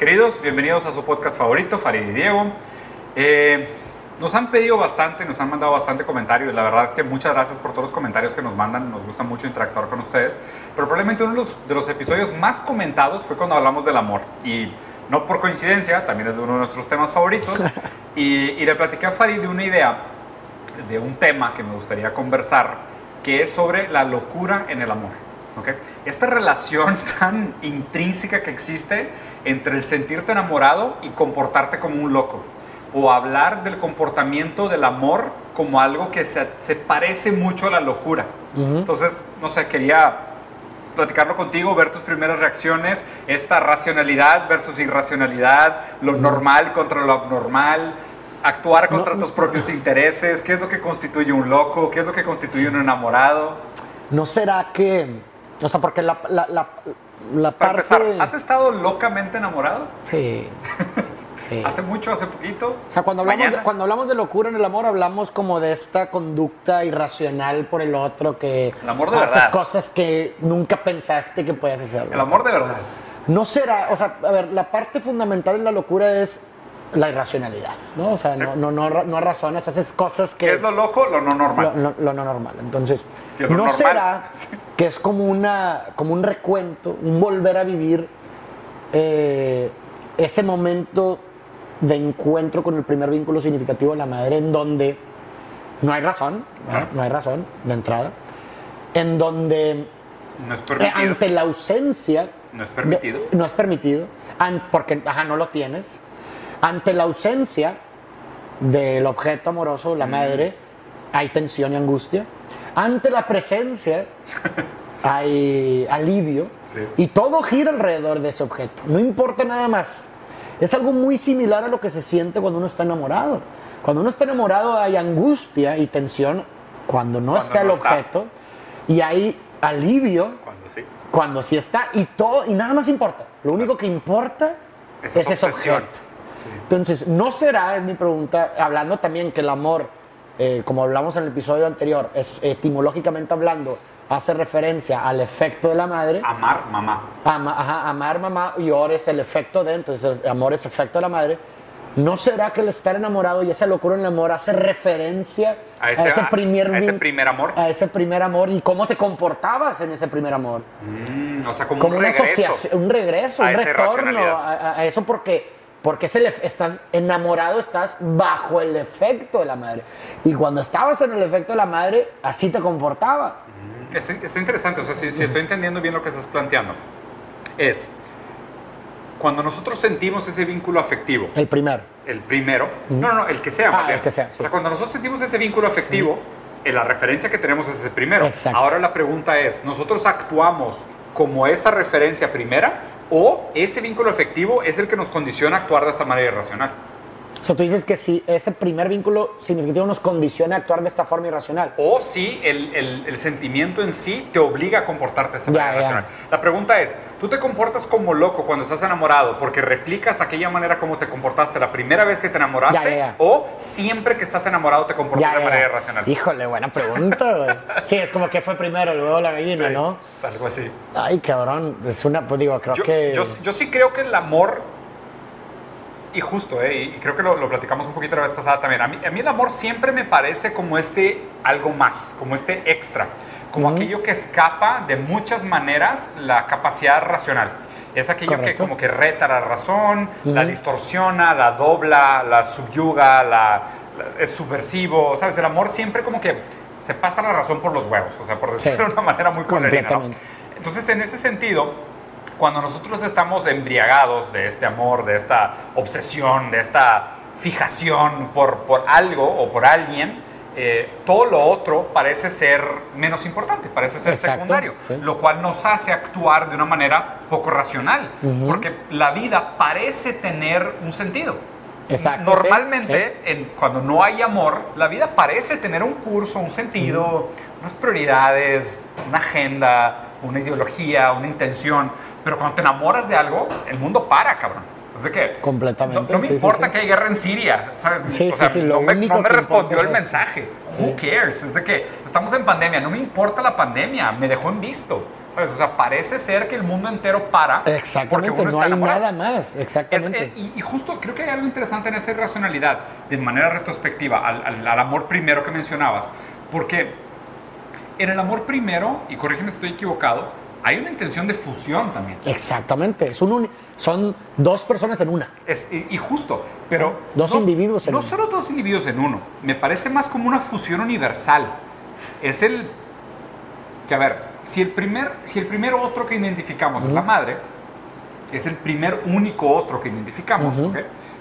Queridos, bienvenidos a su podcast favorito, Farid y Diego. Eh, nos han pedido bastante, nos han mandado bastante comentarios. La verdad es que muchas gracias por todos los comentarios que nos mandan. Nos gusta mucho interactuar con ustedes. Pero probablemente uno de los, de los episodios más comentados fue cuando hablamos del amor. Y no por coincidencia, también es uno de nuestros temas favoritos. Y, y le platiqué a Farid de una idea, de un tema que me gustaría conversar, que es sobre la locura en el amor. ¿Ok? Esta relación tan intrínseca que existe entre el sentirte enamorado y comportarte como un loco. O hablar del comportamiento del amor como algo que se, se parece mucho a la locura. Entonces, no sé, quería platicarlo contigo, ver tus primeras reacciones, esta racionalidad versus irracionalidad, lo normal contra lo abnormal, actuar contra tus propios intereses, qué es lo que constituye un loco, qué es lo que constituye un enamorado. ¿No será que, o sea, porque la, la, la, la Para parte... empezar, ¿has estado locamente enamorado? Sí. sí. ¿Hace mucho, hace poquito? O sea, cuando hablamos, de, cuando hablamos de locura en el amor, hablamos como de esta conducta irracional por el otro, que El amor de haces verdad. cosas que nunca pensaste que podías hacer. El amor de verdad. No será, o sea, a ver, la parte fundamental en la locura es la irracionalidad, ¿no? O sea, Sí. no, no, no, no razonas, haces cosas que... ¿Qué es lo loco? Lo no normal. Lo, lo- lo no normal. Entonces, ¿no normal. será Sí. que es como, una, como un recuento, un volver a vivir eh, ese momento de encuentro con el primer vínculo significativo de la madre en donde no hay razón, ¿no? Ah. no hay razón de entrada, en donde No es eh, permitido. ante la ausencia... No es permitido. de- no es permitido, porque ajá, no lo tienes. Ante la ausencia del objeto amoroso, Mm. la madre, hay tensión y angustia. Ante la presencia hay alivio. Sí. Y todo gira alrededor de ese objeto. No importa nada más. Es algo muy similar a lo que se siente cuando uno está enamorado. Cuando uno está enamorado hay angustia y tensión cuando no Cuando está el no está. objeto. Y hay alivio Cuando sí. cuando sí está y todo y nada más importa. Lo único que importa es, Esa es ese obsesión. Entonces, no será, es mi pregunta, hablando también que el amor, eh, como hablamos en el episodio anterior, es etimológicamente hablando, hace referencia al efecto de la madre. Amar mamá. Ama- ajá, amar mamá y ahora es el efecto de, entonces el amor es efecto de la madre. ¿No será que el estar enamorado y esa locura en el amor hace referencia A ese- a- primer a ese primer amor. A ese primer amor y cómo te comportabas en ese primer amor? Mm, o sea, como, como un regreso. un regreso, a un esa retorno irracionalidad. a, a eso porque, porque es el estás enamorado, estás bajo el efecto de la madre. Y cuando estabas en el efecto de la madre, así te comportabas. Está, está interesante, o sea, si, si estoy entendiendo bien lo que estás planteando, es cuando nosotros sentimos ese vínculo afectivo, El primero. el primero, no, no, no, el que sea, más Ah, bien. el que sea, sí. O sea, cuando nosotros sentimos ese vínculo afectivo, eh, la referencia que tenemos es ese primero. Exacto. Ahora la pregunta es, ¿nosotros actuamos como esa referencia primera o ese vínculo afectivo es el que nos condiciona a actuar de esta manera irracional? O sea, tú dices que si ese primer vínculo significativo nos condiciona a actuar de esta forma irracional. O si el, el- el sentimiento en sí te obliga a comportarte de esta Ya, manera ya. racional. La pregunta es, ¿tú te comportas como loco cuando estás enamorado porque replicas aquella manera como te comportaste la primera vez que te enamoraste? Ya, ya, ya. ¿O siempre que estás enamorado te comportas Ya, de ya, manera ya. irracional? Híjole, buena pregunta, güey. Sí, es como que fue primero, luego la gallina, Sí, ¿no? Algo así. Ay, cabrón. Es una, pues digo, creo Yo, que. yo- yo sí creo que el amor, y justo, ¿eh? y creo que lo, lo platicamos un poquito la vez pasada también, a mí, a mí el amor siempre me parece como este algo más, como este extra, como Ujú. aquello que escapa de muchas maneras la capacidad racional. Es aquello que Correcto. como que reta la razón, la Ujú. distorsiona, la dobla, la subyuga, la, la- es subversivo, ¿sabes? El amor siempre como que se pasa la razón por los huevos, o sea, por decirlo Sí. de una manera muy puerlerina, ¿no? Entonces, en ese sentido, cuando nosotros estamos embriagados de este amor, de esta obsesión, de esta fijación por, por algo o por alguien, eh, todo lo otro parece ser menos importante, parece ser Exacto, secundario, sí. lo cual nos hace actuar de una manera poco racional, Ujú. porque la vida parece tener un sentido. Exacto, Normalmente, en- cuando no hay amor, la vida parece tener un curso, un sentido, unas prioridades, una agenda, una ideología, una intención. Pero cuando te enamoras de algo, el mundo para, cabrón. Es de que Completamente, No, no me sí, importa sí. que hay guerra en Siria, ¿sabes? O sea, no me, no me respondió el es- mensaje. Who cares? Es de que estamos en pandemia, no me importa la pandemia, me dejó en visto. ¿Sabes? O sea, parece ser que el mundo entero para Exactamente, porque uno no está hay enamorado. nada más. Es- Exactamente. eh, y, y justo creo que hay algo interesante en esa irracionalidad, de manera retrospectiva, al, al- al amor primero que mencionabas, porque en el amor primero, y corrígeme si estoy equivocado, hay una intención de fusión también. Exactamente. Es un son dos personas en una. Es- y, y justo, pero... Dos no- individuos en No uno. solo dos individuos en uno, me parece más como una fusión universal. Es el... Que a ver, si el primer, si el primer otro que identificamos es la madre, es el primer único otro que identificamos.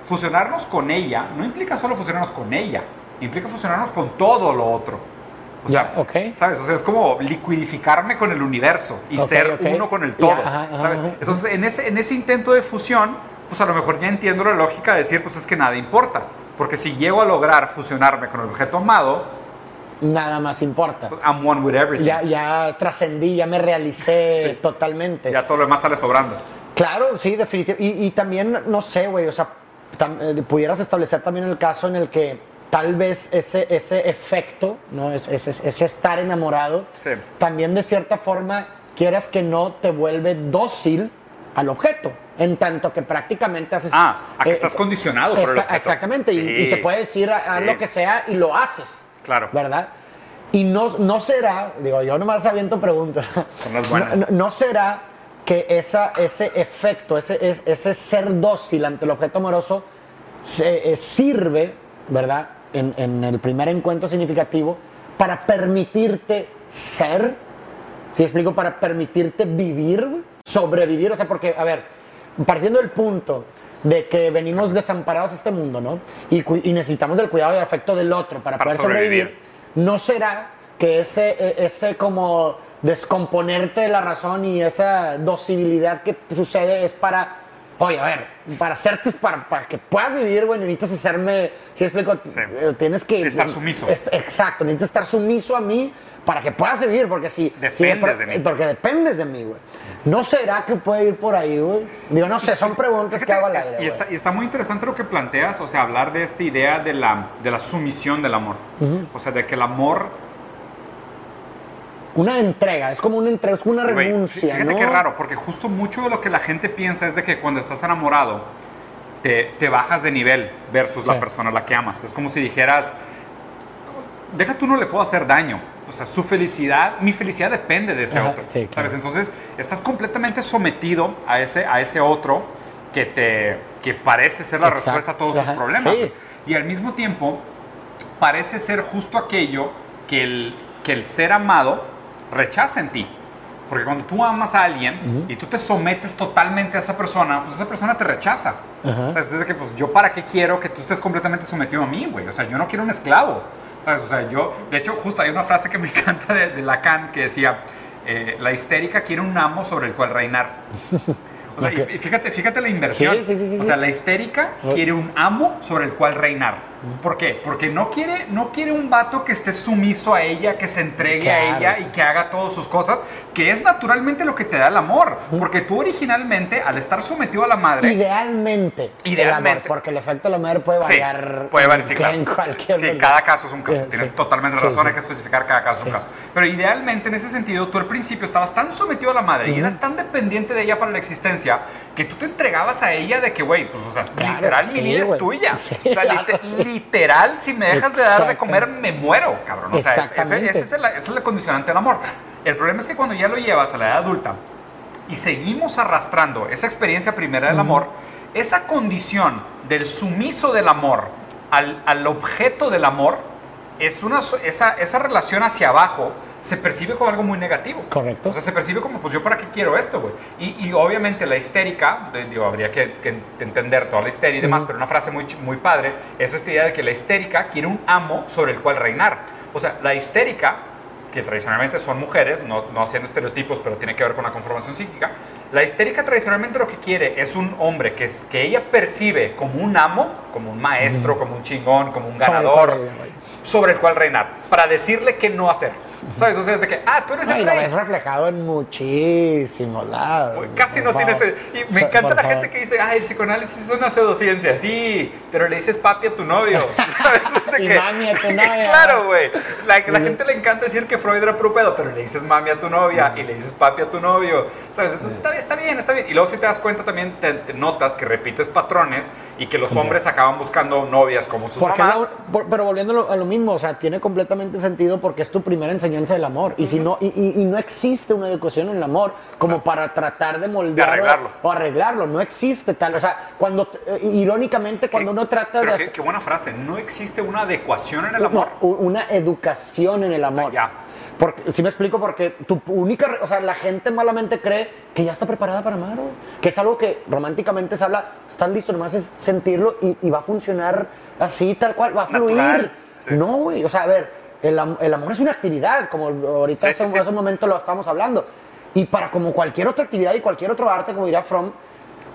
Fusionarnos con ella no implica solo fusionarnos con ella, implica fusionarnos con todo lo otro. O sea, Ya, ok. ¿sabes? O sea, es como liquidificarme con el universo y Ok, ser ok. uno con el todo, ajá, ajá, ¿sabes? ajá. Entonces, en ese, en ese intento de fusión, pues a lo mejor ya entiendo la lógica de decir, pues es que nada importa. Porque si llego a lograr fusionarme con el objeto amado, Nada más importa. pues, I'm one with everything. Ya, ya trascendí, ya me realicé Sí. totalmente. Ya todo lo demás sale sobrando. Claro, sí, definitivamente. Y, y también, no sé, güey, o sea, tam- eh, pudieras establecer también el caso en el que tal vez ese, ese efecto, ¿no? Es- Ese, ese estar enamorado, Sí. también de cierta forma, quieras que no, te vuelve dócil al objeto. En tanto que prácticamente haces. Ah, a que eh, estás condicionado por el objeto. Exactamente, y- Sí. y, te puede decir, haz Sí. lo que sea y lo haces. Claro. ¿Verdad? Y no, no será, digo, yo nomás aviento preguntas. Son las buenas. No, no será que esa, ese efecto, ese, es- ese ser dócil ante el objeto amoroso se, eh, sirve, ¿verdad? En, en el primer encuentro significativo para permitirte ser, ¿sí explico? Para permitirte vivir, sobrevivir. O sea, porque, a ver, partiendo del punto de que venimos desamparados a este mundo, ¿no? Y, y necesitamos del cuidado y el afecto del otro para, Para poder sobrevivir. sobrevivir. ¿No será que ese, e- ese como descomponerte de la razón y esa docibilidad que sucede es para, oye, a ver, para hacerte, para, para que puedas vivir, güey, necesitas hacerme, si explico, Sí. Eh, tienes que... Estar sumiso. Exacto, necesitas estar sumiso a mí para que puedas vivir, porque si... si Dependes de mí. Porque dependes de mí, güey. ¿No será que puede ir por ahí, güey? Digo, no sé, son preguntas que hago al aire, y, está, y está muy interesante lo que planteas, o sea, hablar de esta idea de la, de la sumisión del amor. O sea, de que el amor Una entrega, es como una entrega, es como una Güey, renuncia, Fíjate ¿no? qué raro, porque justo mucho de lo que la gente piensa es de que cuando estás enamorado, te, te bajas de nivel versus Sí. la persona a la que amas. Es como si dijeras, deja tú no le puedo hacer daño. O sea, su felicidad, mi felicidad depende de ese Ajá, otro. sí, claro. ¿Sabes? Entonces, estás completamente sometido a ese, a ese otro que, te, que parece ser la Exacto. respuesta a todos Ajá, tus problemas. sí. Y al mismo tiempo, parece ser justo aquello que el, que el ser amado rechaza en ti. Porque cuando tú amas a alguien y tú te sometes totalmente a esa persona, pues esa persona te rechaza. Ajá. O sea, es de que, pues, yo para qué quiero que tú estés completamente sometido a mí, güey. O sea, yo no quiero un esclavo. ¿Sabes? O sea, yo, de hecho, justo hay una frase que me encanta de, de Lacan que decía, eh, la histérica quiere un amo sobre el cual reinar. O sea, y, fíjate, fíjate la inversión. Sí, sí, sí, o sea, la histérica quiere un amo sobre el cual reinar. ¿Por qué? Porque no quiere, no quiere un vato que esté sumiso a ella, que se entregue a ella y que haga todas sus cosas, que es naturalmente lo que te da el amor. Porque tú originalmente, al estar sometido a la madre, Idealmente. el Idealmente. amor, porque el efecto de la madre puede Sí, variar. puede variar, en- sí, claro. En cualquier Sí, lugar. cada caso es un caso. Sí, Tienes sí. totalmente razón, hay que especificar cada caso es un caso. Pero idealmente, en ese sentido, tú al principio estabas tan sometido a la madre y eras tan dependiente de ella para la existencia que tú te entregabas a ella de que, güey, pues, o sea, Claro, literal, mi vida es tuya. Sí, o sea. literal, si me dejas de dar de comer, me muero, cabrón. O sea, ese, Exactamente. ese es el, ese es el condicionante del amor. El problema es que cuando ya lo llevas a la edad adulta, y seguimos arrastrando esa experiencia primera del amor, esa condición del sumiso del amor al, al objeto del amor, es una, esa, esa relación hacia abajo se percibe como algo muy negativo. Correcto. O sea, se percibe como, pues yo para qué quiero esto, güey. Y, y obviamente la histérica, digo, habría que, que entender toda la histeria y demás, pero una frase muy, muy padre es esta idea de que la histérica quiere un amo sobre el cual reinar. O sea, la histérica, que tradicionalmente son mujeres, no, no haciendo estereotipos, pero tiene que ver con la conformación psíquica, la histérica tradicionalmente lo que quiere es un hombre que, es, que ella percibe como un amo, como un maestro, como un chingón, como un ganador. Sobre el cual reinar, para decirle qué no hacer. ¿Sabes? O sea, es de que, ah, tú eres el Ay, lo rey. ves reflejado en muchísimos lados. Casi no por tiene favor. ese- Y me encanta por la favor. gente que dice, ay, el psicoanálisis es una pseudociencia. Sí, pero le dices papi a tu novio. ¿Sabes? Es de Y que- mami a tu novia. claro, güey. La, la gente le encanta decir que Freud era puro pedo, pero le dices mami a tu novia y le dices papi a tu novio. ¿Sabes? Entonces está, bien, está bien, está bien. Y luego si te das cuenta también te, te notas que repites patrones y que los hombres acaban buscando novias como sus mamás. la- pero volviendo a lo mismo, o sea, tiene completamente sentido porque es tu primera enseñanza del amor. Y si no, y, y- y no existe una educación en el amor como para tratar de moldear arreglarlo. o arreglarlo. No existe tal. O sea, cuando eh, irónicamente, cuando uno trata Pero de qué, hacer qué buena frase. No existe una adecuación en el no, amor. u- una educación en el amor. Ya. Porque, si me explico, porque tu única, o sea, la gente malamente cree que ya está preparada para amar, güey. que es algo que románticamente se habla, estás listo, nomás es sentirlo y, y va a funcionar así, tal cual, va a Natural, fluir. sí. No, güey, o sea, a ver, el, el amor es una actividad, como ahorita Sí, hace, sí, sí. hace un momento lo estábamos hablando. Y para como cualquier otra actividad y cualquier otro arte, como dirá Fromm,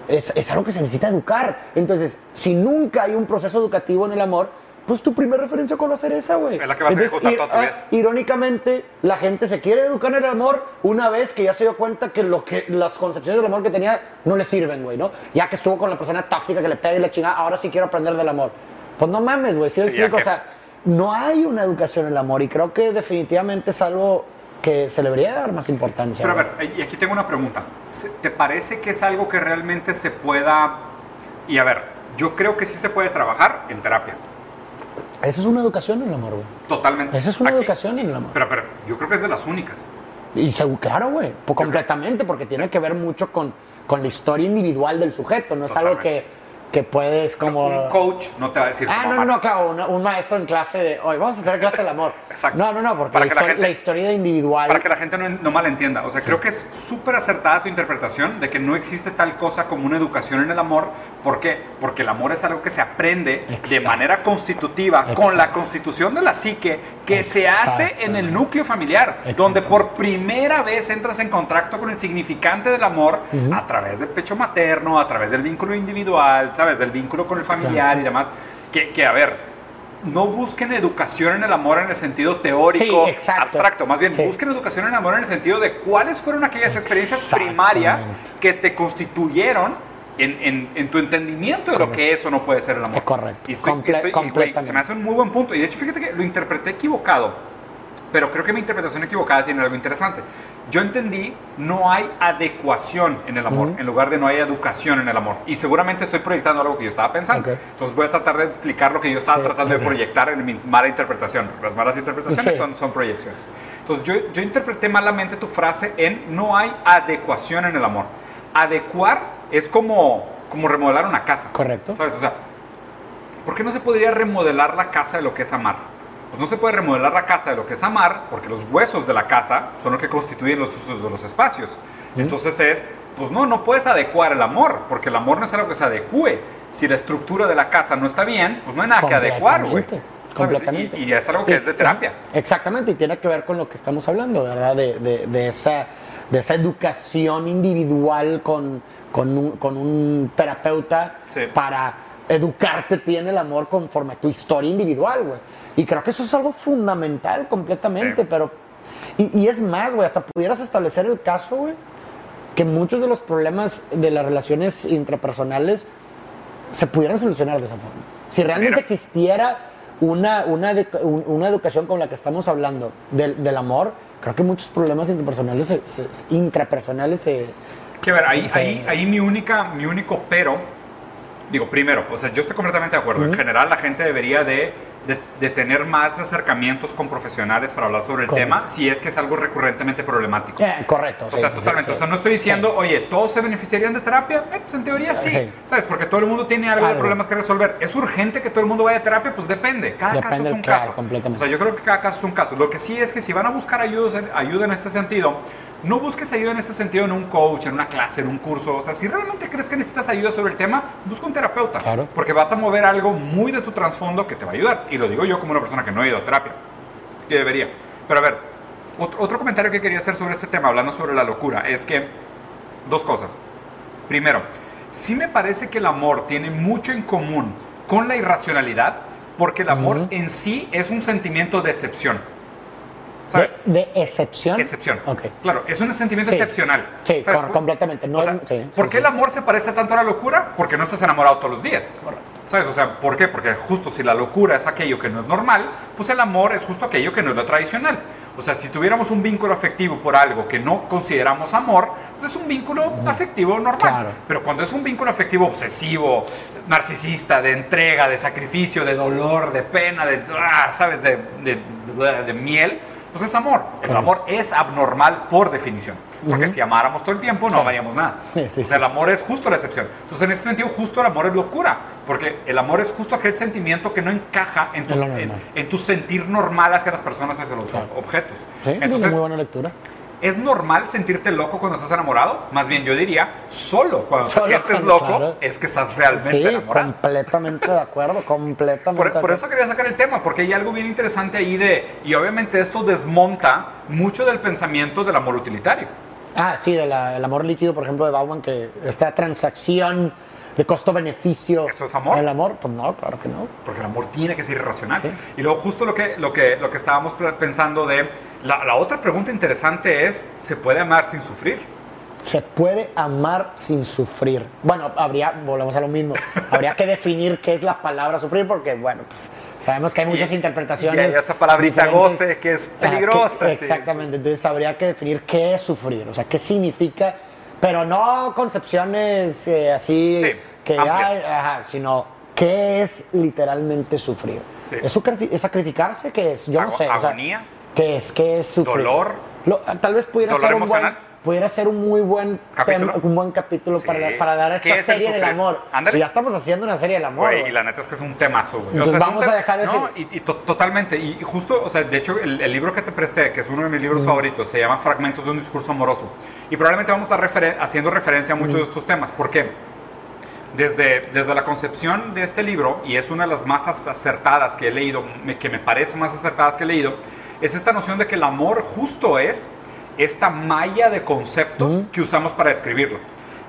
es, es algo que se necesita educar. Entonces, si nunca hay un proceso educativo en el amor, pues tu primera referencia con hacer esa, güey. Es la que vas a Entonces, ejecutar ir- toda tu vida. Irónicamente, la gente se quiere educar en el amor una vez que ya se dio cuenta que, lo que las concepciones del amor que tenía no le sirven, güey, ¿no? Ya que estuvo con la persona tóxica que le pega y le chinga, ahora sí quiero aprender del amor. Pues no mames, güey, ¿sí me Sí, ya explico? que- O sea, no hay una educación en el amor y creo que definitivamente es algo que se le debería dar más importancia. Pero a ver, y aquí tengo una pregunta. ¿Te parece que es algo que realmente se pueda... Y a ver, yo creo que sí se puede trabajar en terapia. Esa es una educación en el amor, güey. Totalmente. Esa es una Aquí- educación en el amor. Pero, pero yo creo que es de las únicas. Y se- claro, güey, completamente, porque tiene que ver mucho con, con la historia individual del sujeto, no es algo que, que puedes como... Un coach no te va a decir Ah, no, no, no, claro, una- un maestro en clase de, hoy vamos a tener clase del amor. Exacto. No, no, no, porque Para la, que la historia, gente- la historia individual... Para que la gente no, no malentienda. O sea, creo que es súper acertada tu interpretación de que no existe tal cosa como una educación en el amor. ¿Por qué? Porque el amor es algo que se aprende de Exacto. manera constitutiva Exacto. con la constitución de la psique que se hace en el núcleo familiar, donde por primera vez entras en contacto con el significante del amor a través del pecho materno, a través del vínculo individual, ¿sabes? Del vínculo con el familiar y demás. Que, que, a ver, no busquen educación en el amor en el sentido teórico, Sí, abstracto. Más bien, Sí. busquen educación en el amor en el sentido de cuáles fueron aquellas experiencias primarias que te constituyeron en, en- en tu entendimiento de lo Correcto. que eso no puede ser el amor. Es correcto. Y estoy- Comple- estoy- y, güey, completamente. se me hace un muy buen punto. Y de hecho, fíjate que lo interpreté equivocado. Pero creo que mi interpretación equivocada tiene algo interesante. Yo entendí, no hay adecuación en el amor, Ujú. en lugar de no hay educación en el amor. Y seguramente estoy proyectando algo que yo estaba pensando. Ok. Entonces voy a tratar de explicar lo que yo estaba Sí, tratando ok. de proyectar en mi mala interpretación. Las malas interpretaciones Sí. son, son proyecciones. Entonces yo, yo interpreté malamente tu frase en no hay adecuación en el amor. Adecuar es como, como remodelar una casa. Correcto. ¿Sabes? O sea, ¿por qué no se podría remodelar la casa de lo que es amar? Pues no se puede remodelar la casa de lo que es amar, porque los huesos de la casa son lo que constituyen los usos de los espacios. Entonces es, pues no, no puedes adecuar el amor, porque el amor no es algo que se adecue. Si la estructura de la casa no está bien, pues no hay nada que adecuar, güey. Completamente. Y, y es algo que es de terapia. Exactamente, y tiene que ver con lo que estamos hablando, ¿verdad? De, de- de esa, de esa educación individual con, con, un, con un terapeuta Sí. para educarte tiene el amor conforme a tu historia individual, güey. Y creo que eso es algo fundamental completamente, Sí. pero... Y, y es más, güey, hasta pudieras establecer el caso, güey, que muchos de los problemas de las relaciones intrapersonales se pudieran solucionar de esa forma. Si realmente Mira. existiera una, una, una educación con la que estamos hablando del, del amor, creo que muchos problemas intrapersonales se, se- intrapersonales se... Que a ver, ahí, Sí, sí. ahí, ahí mi, única, mi único pero, digo, primero, o sea, yo estoy completamente de acuerdo. En Ujú. general, la gente debería de, de, de tener más acercamientos con profesionales para hablar sobre el Correcto. tema, si es que es algo recurrentemente problemático. Eh, correcto. O sí, sea, sí, sí, totalmente. sí. O sea, no estoy diciendo, Sí. oye, ¿todos se beneficiarían de terapia? Eh, pues en teoría sí. Sí. ¿Sabes? Porque todo el mundo tiene algo de problemas que resolver. ¿Es urgente que todo el mundo vaya a terapia? Pues depende. Cada caso Depende, es un claro, caso. completamente. O sea, yo creo que cada caso es un caso. Lo que sí es que si van a buscar ayuda, ayuda en este sentido, no busques ayuda en este sentido en un coach, en una clase, en un curso. O sea, si realmente crees que necesitas ayuda sobre el tema, busca un terapeuta. Claro. Porque vas a mover algo muy de tu trasfondo que te va a ayudar. Y lo digo yo como una persona que no ha ido a terapia. Que debería. Pero a ver, otro, otro comentario que quería hacer sobre este tema, hablando sobre la locura, es que dos cosas. Primero, sí me parece que el amor tiene mucho en común con la irracionalidad, porque el amor en sí es un sentimiento de excepción. ¿Sabes? De, de excepción. Excepción. Ok. Claro, es un sentimiento Sí. excepcional. Sí, Por- completamente. No o sea, es- sí, ¿Por sí, qué el amor se parece tanto a la locura? Porque no estás enamorado todos los días. ¿Sabes? O sea, ¿por qué? Porque justo si la locura es aquello que no es normal, pues el amor es justo aquello que no es lo tradicional. O sea, si tuviéramos un vínculo afectivo por algo que no consideramos amor, pues es un vínculo afectivo normal. Claro. Pero cuando es un vínculo afectivo obsesivo, narcisista, de entrega, de sacrificio, de dolor, de pena, de, ah, ¿sabes? De, de- de- de miel, pues es amor. El Claro. amor es abnormal por definición. Porque Ujú. si amáramos todo el tiempo, no Sí. amaríamos nada. Sí, sí, o sea, el amor es justo la excepción. Entonces, en ese sentido, justo el amor es locura. Porque el amor es justo aquel sentimiento que no encaja en tu, En en, tu sentir normal hacia las personas, hacia los Claro. objetos. Entonces, muy buena lectura. ¿Es normal sentirte loco cuando estás enamorado? Más bien yo diría, solo cuando Solo te sientes loco claro. es que estás realmente Sí, enamorado. completamente de acuerdo, completamente. Por, de por eso quería sacar el tema, porque hay algo bien interesante ahí de, y obviamente esto desmonta mucho del pensamiento del amor utilitario. Ah, sí, del amor líquido, por ejemplo, de Bauman, que esta transacción de costo-beneficio. ¿Eso es amor? El amor, pues no, claro que no. Porque el amor tiene que ser irracional. Sí. Y luego justo lo que, lo que, lo que estábamos pensando de, la, la otra pregunta interesante es, ¿se puede amar sin sufrir? Se puede amar sin sufrir. Bueno, habría, volvemos a lo mismo, habría que definir qué es la palabra sufrir, porque, bueno, pues sabemos que hay muchas Y- interpretaciones. y esa palabrita diferentes. goce que es Ah, que- peligrosa, sí. exactamente, entonces habría que definir qué es sufrir, o sea, qué significa, pero no concepciones eh, así Sí, que hay, ajá, sino qué es literalmente sufrir. Sí. ¿Es, sacri- es sacrificarse? ¿Qué es? Yo no sé. o sea, agonía. ¿Qué es? ¿Qué es sufrir? Dolor. Lo- tal vez pudiera Dolor ser un buen, emocional. Pudiera ser un muy buen ¿Capítulo? tema- un buen capítulo Sí. para, para dar a ¿Qué esta es serie del amor. Ya estamos haciendo una serie del amor. Güey, güey. y la neta es que es un temazo, güey. Es un vamos a dejar ese- No, y, y to- totalmente. Y justo, o sea, de hecho, el, el libro que te presté, que es uno de mis libros favoritos, se llama Fragmentos de un discurso amoroso. Y probablemente vamos a estar referen- haciendo referencia a muchos de estos temas. ¿Por qué? Desde, desde la concepción de este libro, y es una de las más ac- acertadas que he leído, que me parece más acertadas que he leído, es esta noción de que el amor justo es esta malla de conceptos que usamos para describirlo.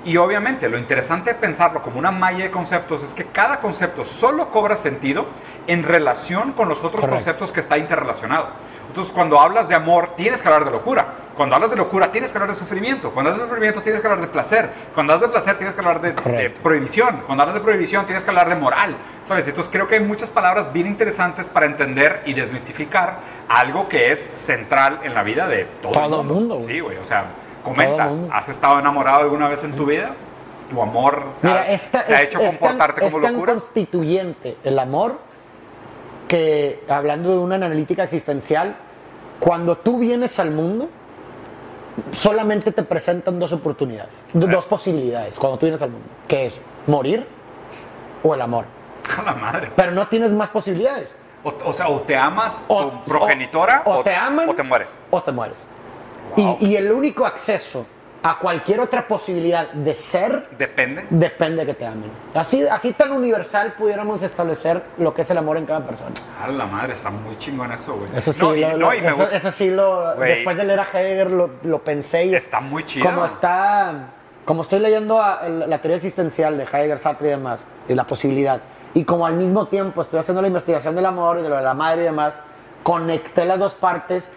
Y obviamente lo interesante de pensarlo como una malla de conceptos es que cada concepto solo cobra sentido en relación con los otros Correcto. conceptos que está interrelacionado. Entonces cuando hablas de amor tienes que hablar de locura. Cuando hablas de locura tienes que hablar de sufrimiento. Cuando hablas de sufrimiento tienes que hablar de placer. Cuando hablas de placer tienes que hablar de, prohibición. Cuando hablas de prohibición tienes que hablar de moral. ¿Sabes? Entonces creo que hay muchas palabras bien interesantes para entender y desmistificar algo que es central en la vida de todo, Todo el mundo. Sí, güey. O sea, comenta. ¿has estado enamorado alguna vez en tu vida? ¿Tu amor se ha- Mira, esta, te ha es, hecho es tan- comportarte es como tan locura? constituyente el amor que, hablando de una analítica existencial, cuando tú vienes al mundo, solamente te presentan dos oportunidades, do- dos posibilidades cuando tú vienes al mundo, que es morir o el amor. A la madre. Pero no tienes más posibilidades. O, o sea, o te ama O- tu progenitora o- o te aman. o te mueres. O te mueres. Wow. Y, y el único acceso a cualquier otra posibilidad de ser Depende. depende de que te amen. Así, así tan universal pudiéramos establecer lo que es el amor en cada persona. A la madre, está muy chingón eso, güey. Eso sí, No, y- lo, no, lo- y me eso, sí lo, Güey. después de leer a Heidegger lo, lo pensé y Está muy chido. como está, como estoy leyendo a- la, la teoría existencial de Heidegger, Sartre y demás, y la posibilidad, y como al mismo tiempo estoy haciendo la investigación del amor y de lo de la madre y demás, conecté las dos partes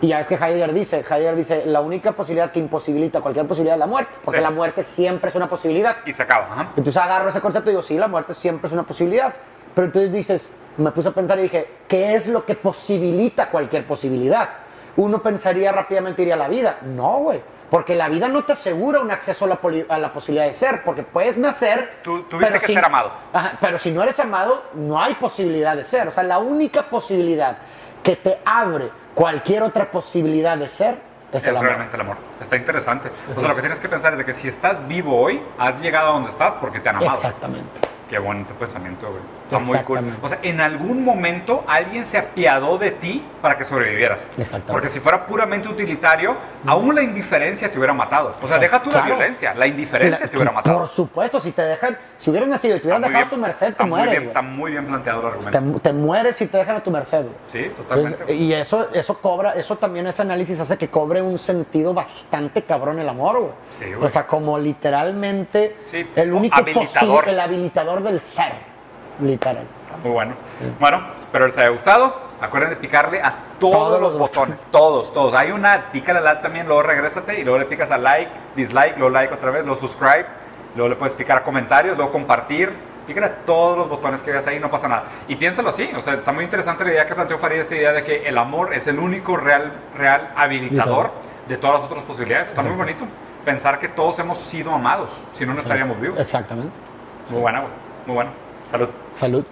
y ya es que Heidegger dice, Heidegger dice, la única posibilidad que imposibilita cualquier posibilidad es la muerte, porque Sí. la muerte siempre es una posibilidad. Y se acaba. ajá. Entonces agarro ese concepto y digo, sí, la muerte siempre es una posibilidad. Pero entonces dices, me puse a pensar y dije, ¿qué es lo que posibilita cualquier posibilidad? Uno pensaría rápidamente, iría a la vida. No, güey. Porque la vida no te asegura un acceso a la, a la posibilidad de ser, porque puedes nacer. Tú- tuviste pero que si- ser amado. Ajá, pero si no eres amado, no hay posibilidad de ser. O sea, la única posibilidad que te abre cualquier otra posibilidad de ser es, Es el amor. realmente el amor. Está interesante. O sea, lo que tienes que pensar es de que si estás vivo hoy, has llegado a donde estás porque te han amado. Exactamente. Qué bonito pensamiento, güey. Está muy cool. O sea, en algún momento alguien se apiadó de ti para que sobrevivieras. Exactamente. Porque si fuera puramente utilitario, aún la indiferencia te hubiera matado. O sea, Exacto. deja tú la violencia, la indiferencia La- te hubiera matado. Por supuesto, si te dejan, si hubieran nacido y te hubieran muy dejado a tu bien- merced, te muy mueres. bien- güey. Está muy bien planteado el argumento. Te, te mueres si te dejan a tu merced. güey. Sí, totalmente. Entonces, y eso, eso cobra, eso también ese análisis hace que cobre un sentido bastante cabrón el amor, güey. Sí, güey. O sea, como literalmente Sí, el único habilitador. posi- el habilitador del ser. Literal. Muy bueno. Bueno, espero les haya gustado. Acuérdense de picarle a todos, Todos los los botones, todos, todos. Hay una, pícale al like también, luego regrésate y luego le picas a like, dislike, luego like otra vez, luego subscribe, luego le puedes picar a comentarios, luego compartir. Pícale a todos los botones que veas ahí, no pasa nada. Y piénsalo así, o sea, está muy interesante la idea que planteó Farid, esta idea de que el amor es el único real, real habilitador de todas las otras posibilidades. Está muy bonito pensar que todos hemos sido amados, si no, no estaríamos vivos. Exactamente. Muy buena, güey. Muy buena. Salud. Salud.